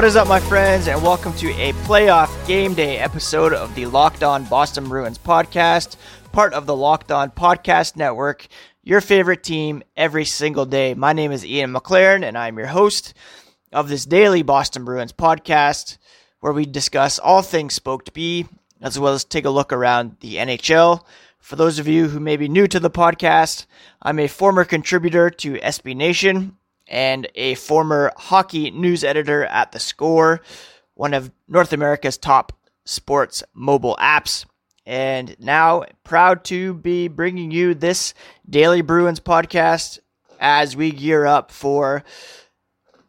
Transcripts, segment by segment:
What is up, my friends, and welcome to a playoff game day episode of the Locked On Boston Bruins podcast, part of the Locked On Podcast Network, your favorite team every single day. My name is Ian McLaren, and I'm your host of this daily Boston Bruins podcast, where we discuss all things Spoked B, as well as take a look around the NHL. For those of you who may be new to the podcast, I'm a former contributor to SB Nation and a former hockey news editor at The Score, one of North America's top sports mobile apps. And now proud to be bringing you this Daily Bruins podcast as we gear up for,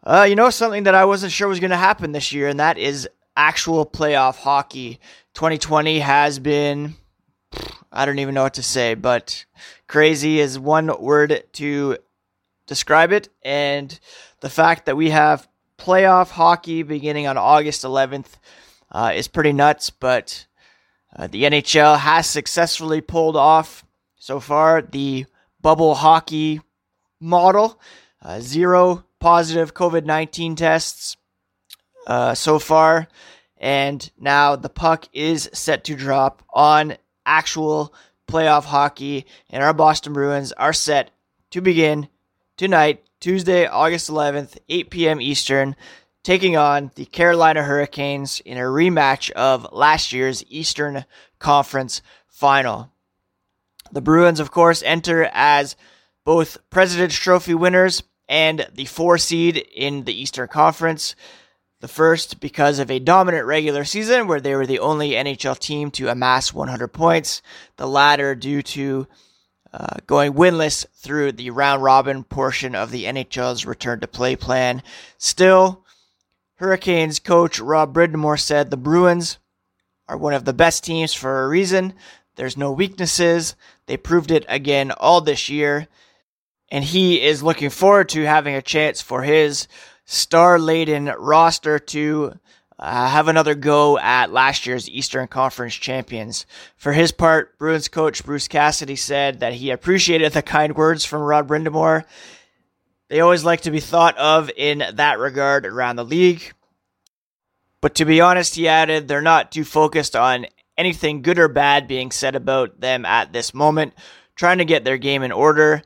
uh, you know, something that I wasn't sure was going to happen this year, and that is actual playoff hockey. 2020 has been, I don't even know what to say, but crazy is one word to describe it. And the fact that we have playoff hockey beginning on August 11th uh, is pretty nuts. But uh, the NHL has successfully pulled off so far the bubble hockey model. Uh, zero positive COVID 19 tests uh, so far. And now the puck is set to drop on actual playoff hockey, and our Boston Bruins are set to begin tonight, Tuesday, August 11th, 8 p.m. Eastern, taking on the Carolina Hurricanes in a rematch of last year's Eastern Conference final. The Bruins, of course, enter as both President's Trophy winners and the four seed in the Eastern Conference. The first because of a dominant regular season where they were the only NHL team to amass 100 points. The latter due to uh, going winless through the round robin portion of the NHL's return to play plan. Still, Hurricanes coach Rod Brind'Amour said the Bruins are one of the best teams for a reason. There's no weaknesses. They proved it again all this year. And he is looking forward to having a chance for his star laden roster to uh, have another go at last year's Eastern Conference champions. For his part, Bruins coach Bruce Cassidy said that he appreciated the kind words from Rod Brind'Amour. They always like to be thought of in that regard around the league. But to be honest, he added, they're not too focused on anything good or bad being said about them at this moment, trying to get their game in order.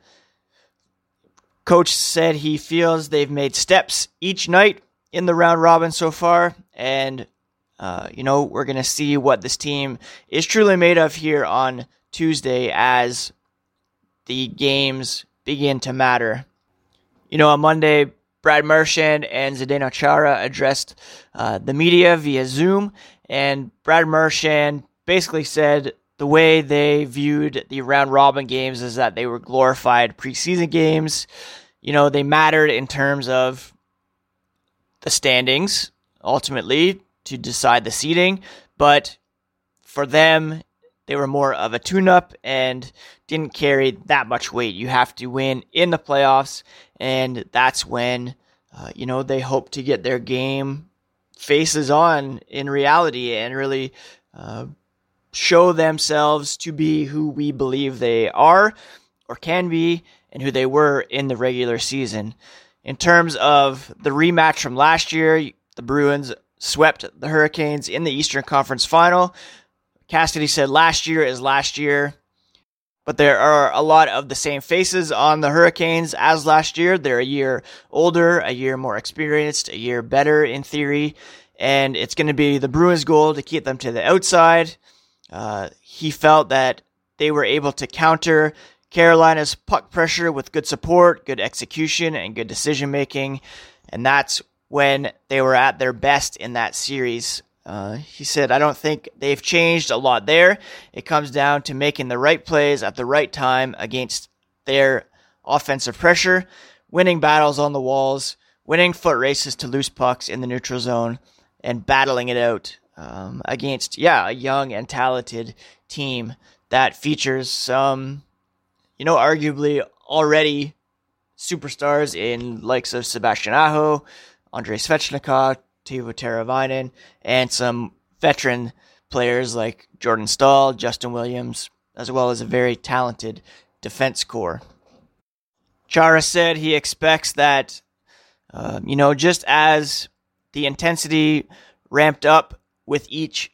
Coach said he feels they've made steps each night in the round robin so far, and uh, you know we're gonna see what this team is truly made of here on Tuesday as the games begin to matter. You know, on Monday, Brad Marchand and Zdeno Chara addressed uh, the media via Zoom, and Brad Marchand basically said the way they viewed the round robin games is that they were glorified preseason games. You know, they mattered in terms of the standings ultimately to decide the seeding, but for them, they were more of a tune up and didn't carry that much weight. You have to win in the playoffs, and that's when, uh, you know, they hope to get their game faces on in reality and really uh, show themselves to be who we believe they are or can be and who they were in the regular season. In terms of the rematch from last year, the Bruins swept the Hurricanes in the Eastern Conference final. Cassidy said last year is last year, but there are a lot of the same faces on the Hurricanes as last year. They're a year older, a year more experienced, a year better in theory, and it's going to be the Bruins' goal to keep them to the outside. Uh, he felt that they were able to counter Carolina's puck pressure with good support, good execution, and good decision making. And that's when they were at their best in that series. Uh, he said, I don't think they've changed a lot there. It comes down to making the right plays at the right time against their offensive pressure, winning battles on the walls, winning foot races to loose pucks in the neutral zone, and battling it out um, against, yeah, a young and talented team that features some you know, arguably already superstars in likes of Sebastian Aho, Andrei Svechnikov, Teuvo Teravainen, and some veteran players like Jordan Staal, Justin Williams, as well as a very talented defense core. Chara said he expects that, uh, you know, just as the intensity ramped up with each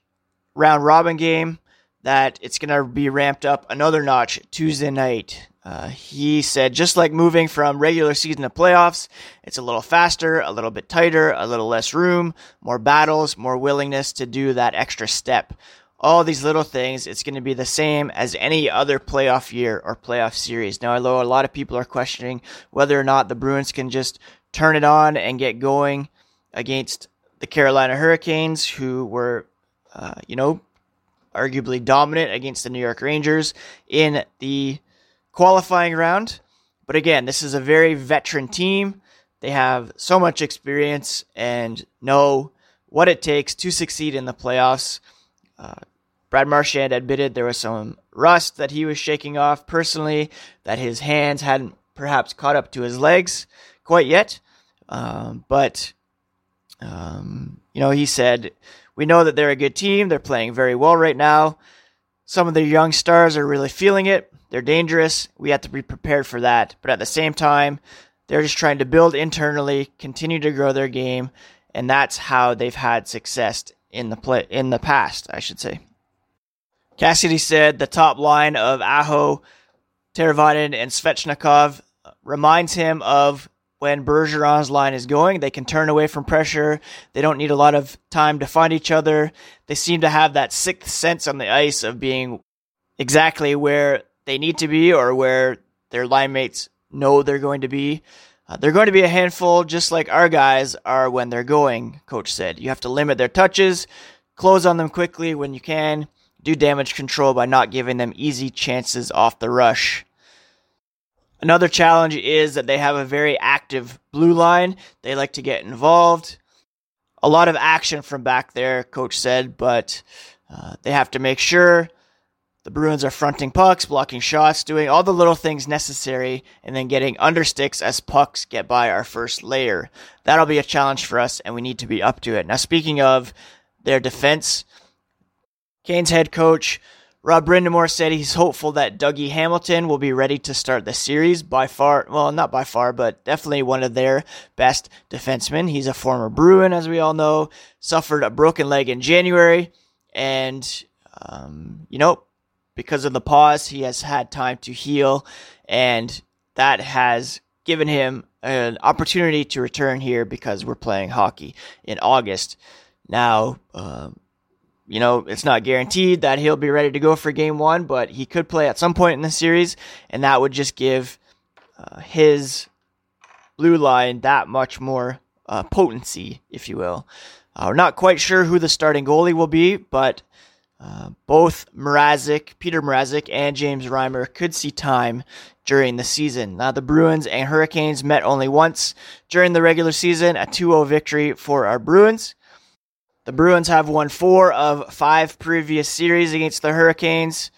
round robin game, that it's going to be ramped up another notch Tuesday night. Uh, he said, just like moving from regular season to playoffs, it's a little faster, a little bit tighter, a little less room, more battles, more willingness to do that extra step. All these little things, it's going to be the same as any other playoff year or playoff series. Now, I know a lot of people are questioning whether or not the Bruins can just turn it on and get going against the Carolina Hurricanes, who were, uh, you know, arguably dominant against the New York Rangers in the qualifying round. But again, this is a very veteran team. They have so much experience and know what it takes to succeed in the playoffs. Uh, Brad Marchand admitted there was some rust that he was shaking off personally, that his hands hadn't perhaps caught up to his legs quite yet. Um, but, um, you know, he said, We know that they're a good team. They're playing very well right now. Some of the young stars are really feeling it. They're dangerous. We have to be prepared for that. But at the same time, they're just trying to build internally, continue to grow their game, and that's how they've had success in the play in the past, I should say. Cassidy said the top line of Aho, Teravainen, and Svechnikov reminds him of when Bergeron's line is going. They can turn away from pressure. They don't need a lot of time to find each other. They seem to have that sixth sense on the ice of being exactly where they need to be or where their line mates know they're going to be. Uh, they're going to be a handful, just like our guys are when they're going, coach said. You have to limit their touches, close on them quickly when you can, do damage control by not giving them easy chances off the rush. Another challenge is that they have a very active blue line. They like to get involved. A lot of action from back there, coach said, but uh, they have to make sure the Bruins are fronting pucks, blocking shots, doing all the little things necessary, and then getting under sticks as pucks get by our first layer. That'll be a challenge for us, and we need to be up to it. Now, speaking of their defense, Canes head coach Rod Brind'Amour said he's hopeful that Dougie Hamilton will be ready to start the series. By far, well, not by far, but definitely one of their best defensemen. He's a former Bruin, as we all know, suffered a broken leg in January, and um, you know because of the pause, he has had time to heal, and that has given him an opportunity to return here because we're playing hockey in August. Now, um, you know, it's not guaranteed that he'll be ready to go for game one, but he could play at some point in the series, and that would just give uh, his blue line that much more uh, potency, if you will. Uh, we're not quite sure who the starting goalie will be, but uh, both Mrazek, Peter Mrazek, and James Reimer could see time during the season. Now, the Bruins and Hurricanes met only once during the regular season, a 2 0 victory for our Bruins. The Bruins have won four of five previous series against the Hurricanes,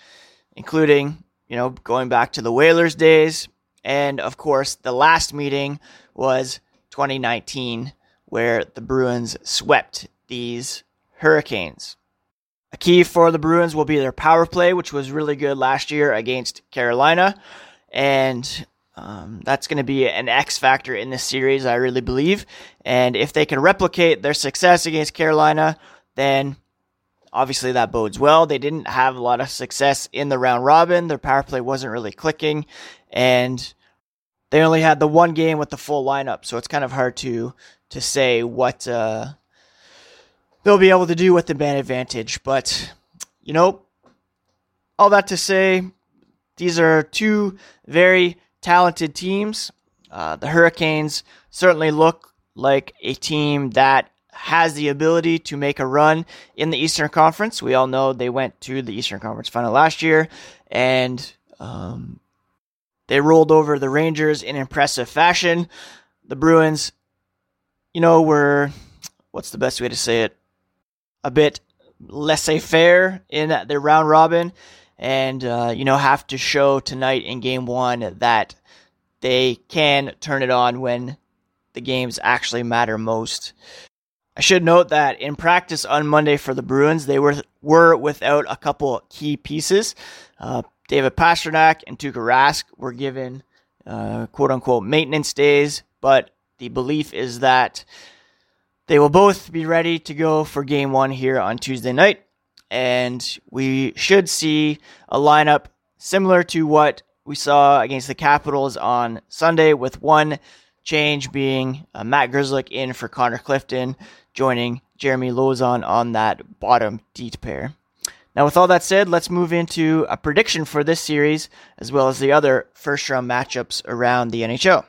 including, you know, going back to the Whalers days. And of course, the last meeting was 2019, where the Bruins swept these Hurricanes. A key for the Bruins will be their power play, which was really good last year against Carolina. And um, that's going to be an X factor in this series, I really believe. And if they can replicate their success against Carolina, then obviously that bodes well. They didn't have a lot of success in the round robin. Their power play wasn't really clicking. And they only had the one game with the full lineup. So it's kind of hard to to say what uh, they'll be able to do with the man advantage. But, you know, all that to say, these are two very talented teams. Uh, the Hurricanes certainly look like a team that has the ability to make a run in the Eastern Conference. We all know they went to the Eastern Conference final last year and um, they rolled over the Rangers in impressive fashion. The Bruins, you know, were what's the best way to say it? a bit laissez faire in their round robin, and uh, you know have to show tonight in game one that they can turn it on when the games actually matter most. I should note that in practice on Monday for the Bruins, they were were without a couple key pieces. Uh, David Pastrnak and Tuukka Rask were given uh, quote unquote maintenance days, but the belief is that They will both be ready to go for game one here on Tuesday night, and we should see a lineup similar to what we saw against the Capitals on Sunday, with one change being uh, Matt Grzelcyk in for Connor Clifton, joining Jeremy Lauzon on that bottom deep pair. Now, with all that said, let's move into a prediction for this series, as well as the other first round matchups around the NHL.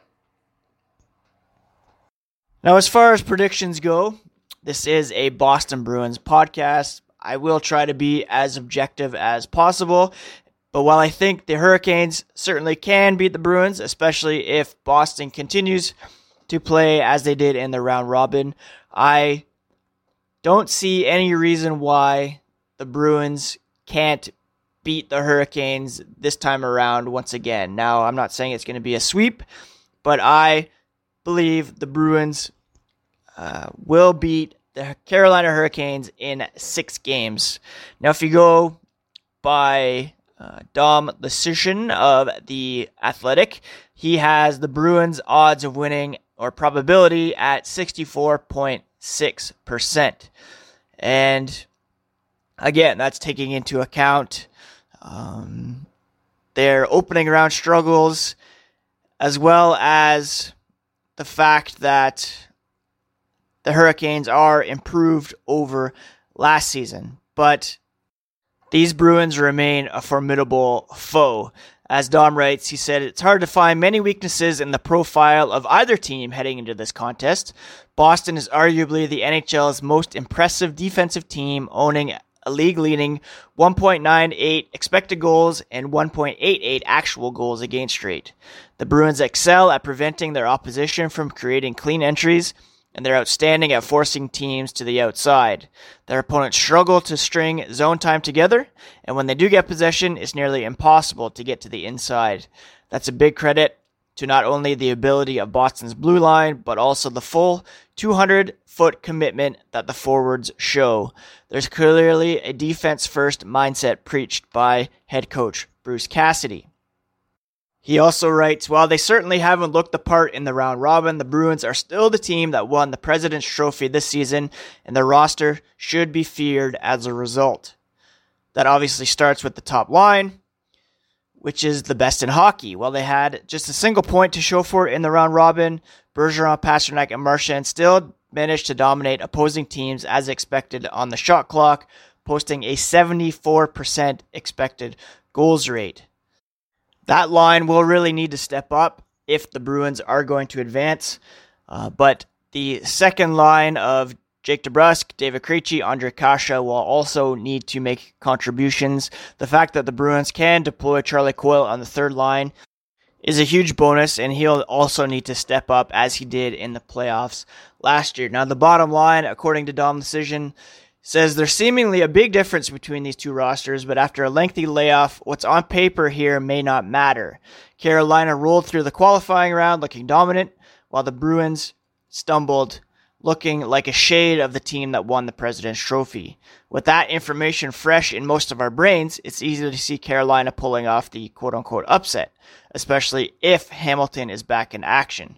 Now, as far as predictions go, this is a Boston Bruins podcast. I will try to be as objective as possible. But while I think the Hurricanes certainly can beat the Bruins, especially if Boston continues to play as they did in the round robin, I don't see any reason why the Bruins can't beat the Hurricanes this time around once again. Now, I'm not saying it's going to be a sweep, but I believe the Bruins uh, will beat the Carolina Hurricanes in six games. Now, if you go by uh, Dom Luszczyszyn of the Athletic, he has the Bruins' odds of winning or probability at 64.6%. And again, that's taking into account um, their opening round struggles, as well as the fact that the Hurricanes are improved over last season. But these Bruins remain a formidable foe. As Dom writes, he said, It's hard to find many weaknesses in the profile of either team heading into this contest. Boston is arguably the NHL's most impressive defensive team, owning a league leading 1.98 expected goals and 1.88 actual goals against rate. The Bruins excel at preventing their opposition from creating clean entries, and they're outstanding at forcing teams to the outside. Their opponents struggle to string zone time together, and when they do get possession, it's nearly impossible to get to the inside. That's a big credit to not only the ability of Boston's blue line, but also the full 200 foot commitment that the forwards show. There's clearly a defense first mindset preached by head coach Bruce Cassidy. He also writes, while they certainly haven't looked the part in the round robin, the Bruins are still the team that won the President's Trophy this season, and their roster should be feared as a result. That obviously starts with the top line, which is the best in hockey. While they had just a single point to show for it in the round robin, Bergeron, Pastrnak, and Marchand still managed to dominate opposing teams as expected on the shot clock, posting a 74% expected goals rate. That line will really need to step up if the Bruins are going to advance. Uh, but the second line of Jake DeBrusk, David Krejci, Ondrej Kase will also need to make contributions. The fact that the Bruins can deploy Charlie Coyle on the third line is a huge bonus, and he'll also need to step up as he did in the playoffs last year. Now, the bottom line, according to Dom Luszczyszyn, says there's seemingly a big difference between these two rosters, but after a lengthy layoff, what's on paper here may not matter. Carolina rolled through the qualifying round looking dominant, while the Bruins stumbled looking like a shade of the team that won the President's Trophy. With that information fresh in most of our brains, it's easy to see Carolina pulling off the quote unquote upset, especially if Hamilton is back in action.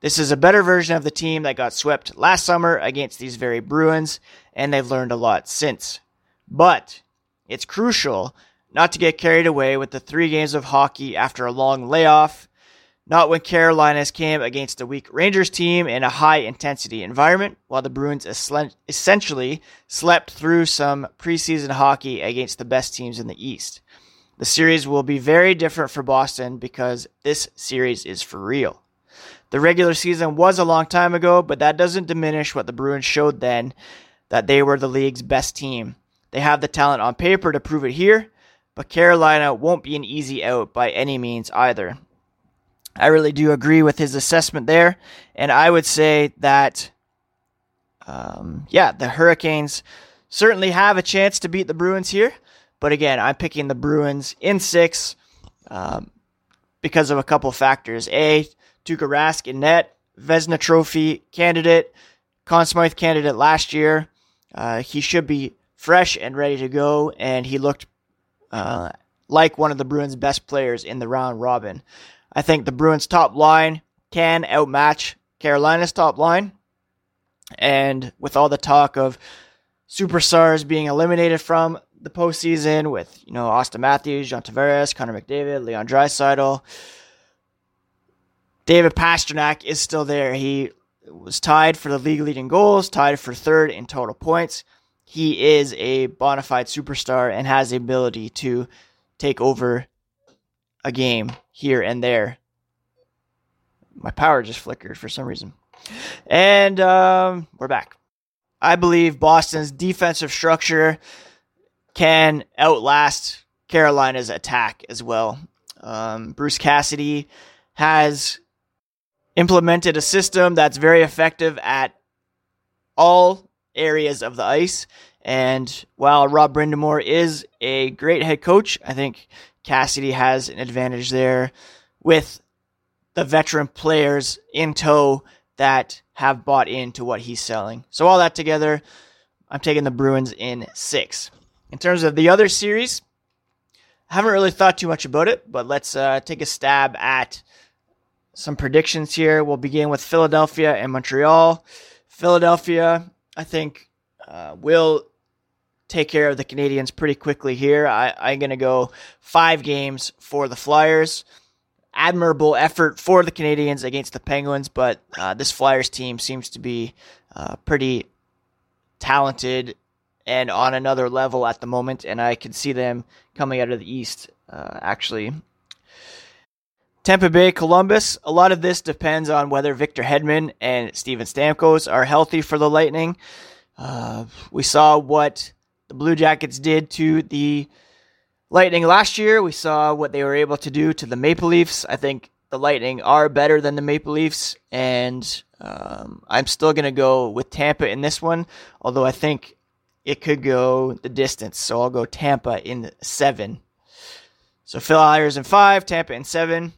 This is a better version of the team that got swept last summer against these very Bruins, and they've learned a lot since. But it's crucial not to get carried away with the three games of hockey after a long layoff not when Carolinas came against a weak Rangers team in a high intensity environment, while the Bruins essentially slept through some preseason hockey against the best teams in the East. The series will be very different for Boston because this series is for real. The regular season was a long time ago, but that doesn't diminish what the Bruins showed then that they were the league's best team. They have the talent on paper to prove it here, but Carolina won't be an easy out by any means either. I really do agree with his assessment there. And I would say that, um, yeah, the Hurricanes certainly have a chance to beat the Bruins here. But again, I'm picking the Bruins in six um, because of a couple factors. A, Tuukka Rask in net, Vezina Trophy candidate, Conn Smythe candidate last year. Uh, he should be fresh and ready to go, and he looked uh, like one of the Bruins' best players in the round robin. I think the Bruins' top line can outmatch Carolina's top line. And with all the talk of superstars being eliminated from the postseason with, you know, Auston Matthews, John Tavares, Connor McDavid, Leon Draisaitl, David Pastrnak is still there. He was tied for the league leading goals, tied for third in total points. He is a bona fide superstar and has the ability to take over a game here and there. My power just flickered for some reason. And um, we're back. I believe Boston's defensive structure can outlast Carolina's attack as well. Um, Bruce Cassidy has implemented a system that's very effective at all areas of the ice. And while Rod Brind'Amour is a great head coach, I think Cassidy has an advantage there with the veteran players in tow that have bought into what he's selling. So all that together, I'm taking the Bruins in six. In terms of the other series, I haven't really thought too much about it, but let's uh, take a stab at some predictions here. We'll begin with Philadelphia and Montreal. Philadelphia, I think, uh, will take care of the Canadiens pretty quickly here. I, I'm going to go five games for the Flyers. Admirable effort for the Canadiens against the Penguins, but uh, this Flyers team seems to be uh, pretty talented and on another level at the moment, and I can see them coming out of the East uh, actually Tampa Bay, Columbus. A lot of this depends on whether Victor Hedman and Steven Stamkos are healthy for the Lightning. Uh, we saw what the Blue Jackets did to the Lightning last year. We saw what they were able to do to the Maple Leafs. I think the Lightning are better than the Maple Leafs, and um, I'm still going to go with Tampa in this one, although I think it could go the distance. So I'll go Tampa in seven. So Phil Flyers in five, Tampa in seven.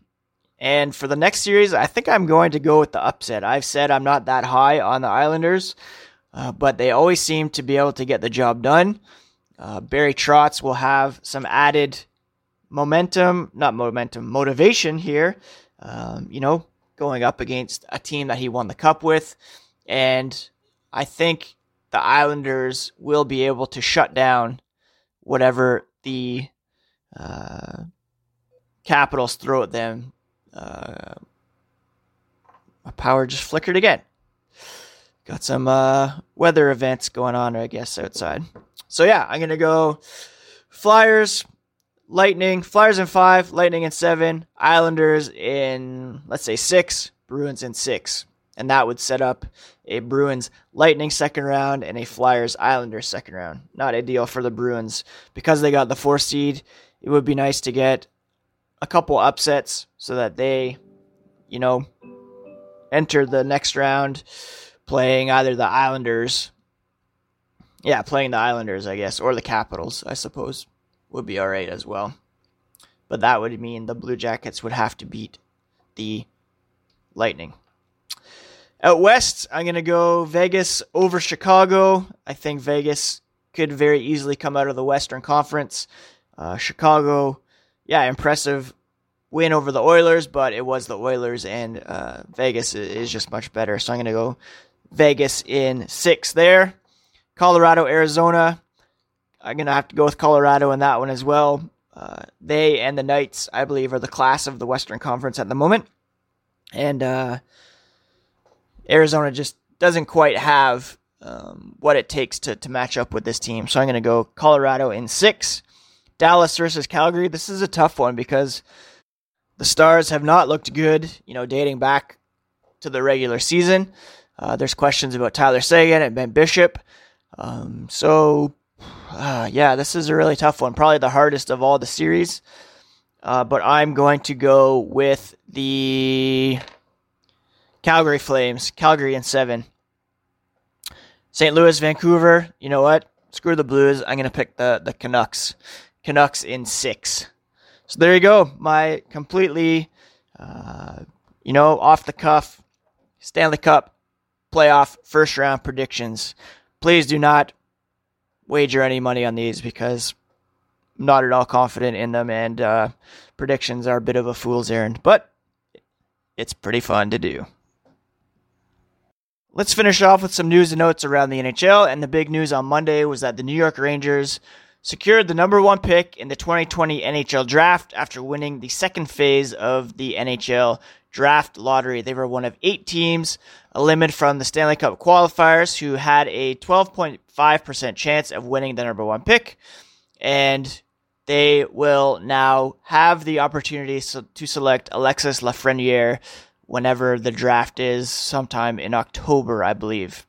And for the next series, I think I'm going to go with the upset. I've said I'm not that high on the Islanders, uh, but they always seem to be able to get the job done. Uh, Barry Trotz will have some added momentum, not momentum, motivation here. Um, you know, going up against a team that he won the cup with. And I think the Islanders will be able to shut down whatever the uh, Capitals throw at them uh, my power just flickered again. Got some uh, weather events going on, I guess, outside. So yeah, I'm gonna go Flyers, Lightning, Flyers in five, Lightning in seven, Islanders in let's say six, Bruins in six, and that would set up a Bruins Lightning second round and a Flyers Islanders second round. Not ideal for the Bruins because they got the four seed. It would be nice to get a couple upsets so that they, you know, enter the next round playing either the Islanders. Yeah, playing the Islanders, I guess, or the Capitals, I suppose, would be all right as well. But that would mean the Blue Jackets would have to beat the Lightning. Out west, I'm going to go Vegas over Chicago. I think Vegas could very easily come out of the Western Conference. Uh, Chicago yeah, impressive win over the Oilers, but it was the Oilers, and uh, Vegas is just much better. So I'm going to go Vegas in six there. Colorado, Arizona. I'm going to have to go with Colorado in that one as well. Uh, they and the Knights, I believe, are the class of the Western Conference at the moment. And uh, Arizona just doesn't quite have um, what it takes to, to match up with this team. So I'm going to go Colorado in six. Dallas versus Calgary. This is a tough one because the Stars have not looked good, you know, dating back to the regular season. Uh, there's questions about Tyler Seguin and Ben Bishop. Um, so, uh, yeah, this is a really tough one. Probably the hardest of all the series. Uh, but I'm going to go with the Calgary Flames. Calgary in seven. St. Louis, Vancouver. You know what? Screw the Blues. I'm going to pick the, the Canucks. Canucks in six. So there you go. My completely, uh, you know, off the cuff Stanley Cup playoff first round predictions. Please do not wager any money on these because I'm not at all confident in them, and uh, predictions are a bit of a fool's errand, but it's pretty fun to do. Let's finish off with some news and notes around the NHL. And the big news on Monday was that the New York Rangers secured the number one pick in the 2020 NHL draft after winning the second phase of the NHL draft lottery. They were one of eight teams eliminated from the Stanley Cup qualifiers who had a 12.5% chance of winning the number one pick. And they will now have the opportunity to select Alexis Lafreniere whenever the draft is, sometime in October, I believe.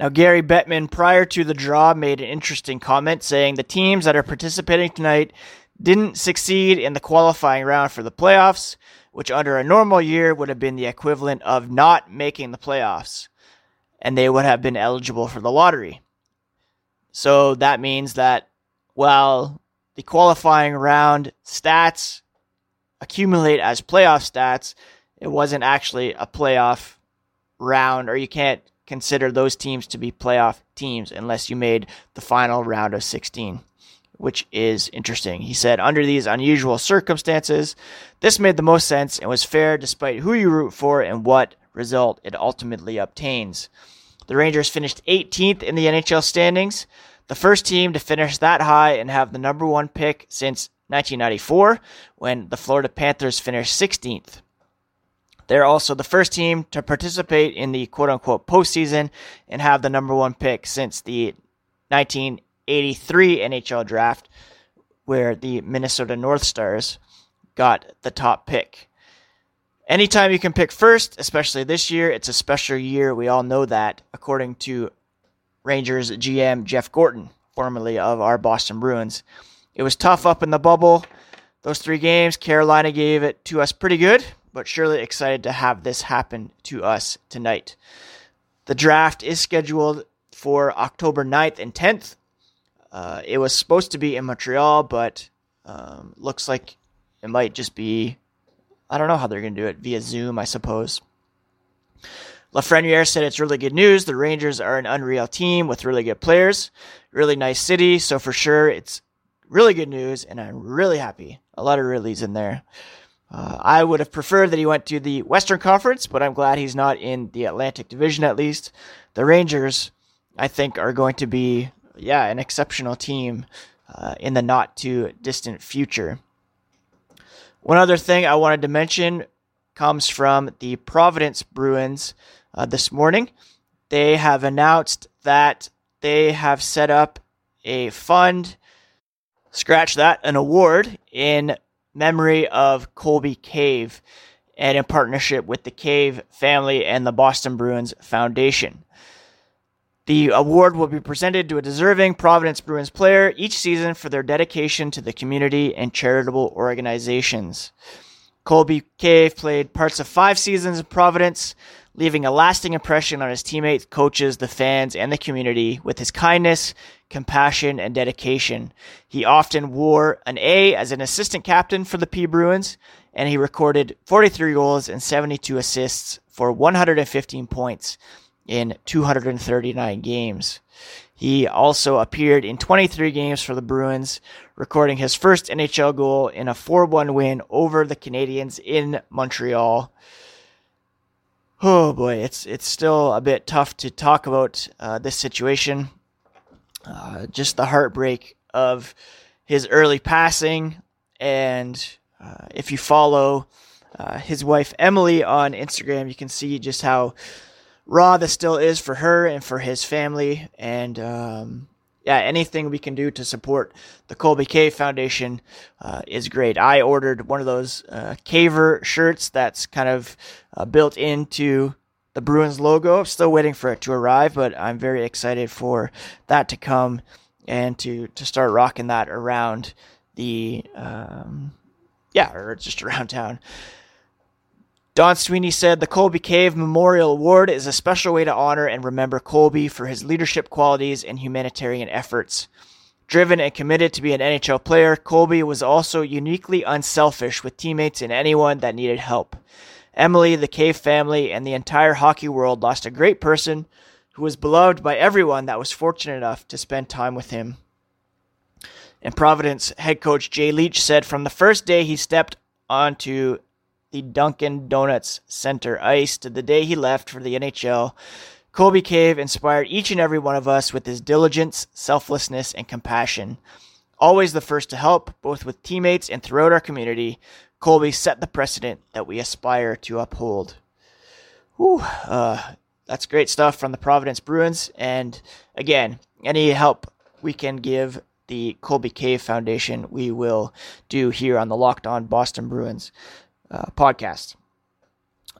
Now, Gary Bettman, prior to the draw, made an interesting comment saying the teams that are participating tonight didn't succeed in the qualifying round for the playoffs, which under a normal year would have been the equivalent of not making the playoffs, and they would have been eligible for the lottery. So that means that while the qualifying round stats accumulate as playoff stats, it wasn't actually a playoff round, or you can't consider those teams to be playoff teams unless you made the final round of 16, which is interesting. He said, under these unusual circumstances, this made the most sense and was fair despite who you root for and what result it ultimately obtains. The Rangers finished 18th in the NHL standings, the first team to finish that high and have the number one pick since 1994, when the Florida Panthers finished 16th. They're also the first team to participate in the quote unquote postseason and have the number one pick since the 1983 NHL draft, where the Minnesota North Stars got the top pick. Anytime you can pick first, especially this year, it's a special year. We all know that, according to Rangers GM Jeff Gorton, formerly of our Boston Bruins. It was tough up in the bubble. Those three games, Carolina gave it to us pretty good but surely excited to have this happen to us tonight. The draft is scheduled for October 9th and 10th. Uh, it was supposed to be in Montreal, but um, looks like it might just be. I don't know how they're going to do it via Zoom, I suppose. Lafreniere said it's really good news. The Rangers are an unreal team with really good players, really nice city. So for sure, it's really good news, and I'm really happy. A lot of reallys in there. Uh, I would have preferred that he went to the Western Conference, but I'm glad he's not in the Atlantic Division at least. The Rangers, I think, are going to be, yeah, an exceptional team uh, in the not too distant future. One other thing I wanted to mention comes from the Providence Bruins uh, this morning. They have announced that they have set up a fund, scratch that, an award in memory of Colby Cave and in partnership with the Cave family and the Boston Bruins Foundation. The award will be presented to a deserving Providence Bruins player each season for their dedication to the community and charitable organizations. Colby Cave played parts of five seasons in Providence, leaving a lasting impression on his teammates, coaches, the fans, and the community with his kindness, compassion, and dedication. He often wore an A as an assistant captain for the P Bruins, and he recorded 43 goals and 72 assists for 115 points in 239 games. He also appeared in 23 games for the Bruins, recording his first NHL goal in a 4 1 win over the Canadiens in Montreal oh boy, it's it's still a bit tough to talk about uh, this situation. Uh, just the heartbreak of his early passing, and uh, if you follow uh, his wife Emily on Instagram, you can see just how raw this still is for her and for his family, and um, yeah, anything we can do to support the Colby Cave Foundation uh, is great. I ordered one of those uh, Caver shirts that's kind of uh, built into the Bruins logo. I'm still waiting for it to arrive, but I'm very excited for that to come and to to start rocking that around the um, yeah, or just around town. Don Sweeney said the Colby Cave Memorial Award is a special way to honor and remember Colby for his leadership qualities and humanitarian efforts. Driven and committed to be an NHL player, Colby was also uniquely unselfish with teammates and anyone that needed help. Emily, the Cave family, and the entire hockey world lost a great person who was beloved by everyone that was fortunate enough to spend time with him. And Providence head coach Jay Leach said from the first day he stepped onto the Dunkin' Donuts center ice to the day he left for the NHL, Colby Cave inspired each and every one of us with his diligence, selflessness, and compassion. Always the first to help, both with teammates and throughout our community, Colby set the precedent that we aspire to uphold. Whew, uh, that's great stuff from the Providence Bruins. And again, any help we can give the Colby Cave Foundation, we will do here on the Locked On Boston Bruins uh, podcast.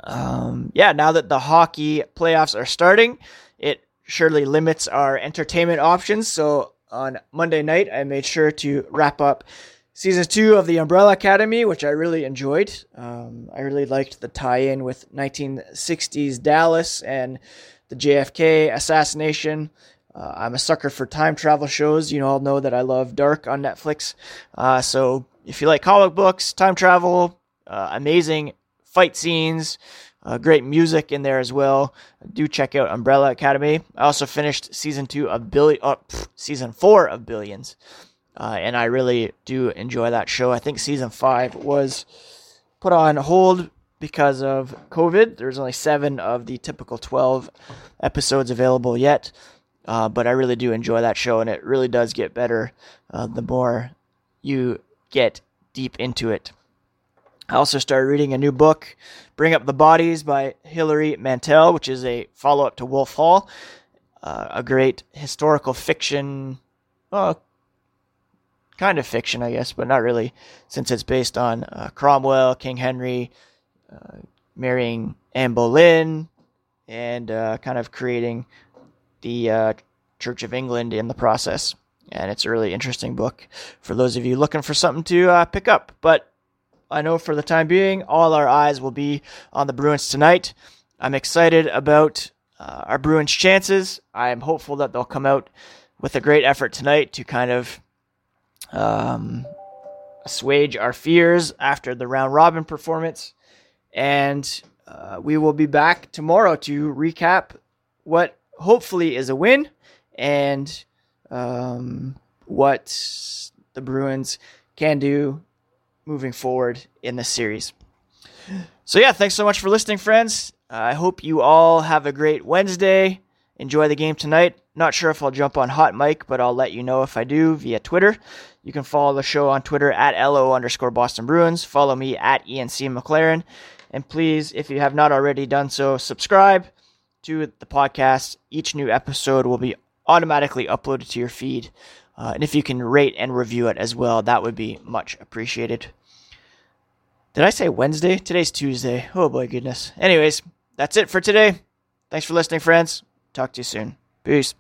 Um, yeah, now that the hockey playoffs are starting, it surely limits our entertainment options. So on Monday night, I made sure to wrap up season two of the Umbrella Academy, which I really enjoyed. Um, I really liked the tie-in with 1960s Dallas and the JFK assassination. Uh, I'm a sucker for time travel shows. You all know that I love Dark on Netflix. Uh, so if you like comic books, time travel, uh, amazing fight scenes, uh, great music in there as well. Do check out Umbrella Academy. I also finished season two of Billy, uh, pff, season four of Billions, uh, and I really do enjoy that show. I think season five was put on hold because of COVID. There's only seven of the typical twelve episodes available yet, uh, but I really do enjoy that show, and it really does get better uh, the more you get deep into it. I also started reading a new book, Bring Up the Bodies by Hilary Mantel, which is a follow up to Wolf Hall, uh, a great historical fiction, kind of fiction, I guess, but not really, since it's based on uh, Cromwell, King Henry, uh, marrying Anne Boleyn, and uh, kind of creating the uh, Church of England in the process. And it's a really interesting book for those of you looking for something to pick up. But I know for the time being, all our eyes will be on the Bruins tonight. I'm excited about uh, our Bruins' chances. I'm hopeful that they'll come out with a great effort tonight to kind of um, assuage our fears after the round robin performance. And uh, we will be back tomorrow to recap what hopefully is a win and um, what the Bruins can do moving forward in this series. So, yeah, thanks so much for listening, friends. Uh, I hope you all have a great Wednesday. Enjoy the game tonight. Not sure if I'll jump on Hot Mic, but I'll let you know if I do via Twitter. You can follow the show on Twitter at LO underscore Boston Bruins. Follow me at ENC McLaren. And please, if you have not already done so, subscribe to the podcast. Each new episode will be automatically uploaded to your feed. Uh, and if you can rate and review it as well, that would be much appreciated. Did I say Wednesday? Today's Tuesday. Oh boy, goodness. Anyways, that's it for today. Thanks for listening, friends. Talk to you soon. Peace.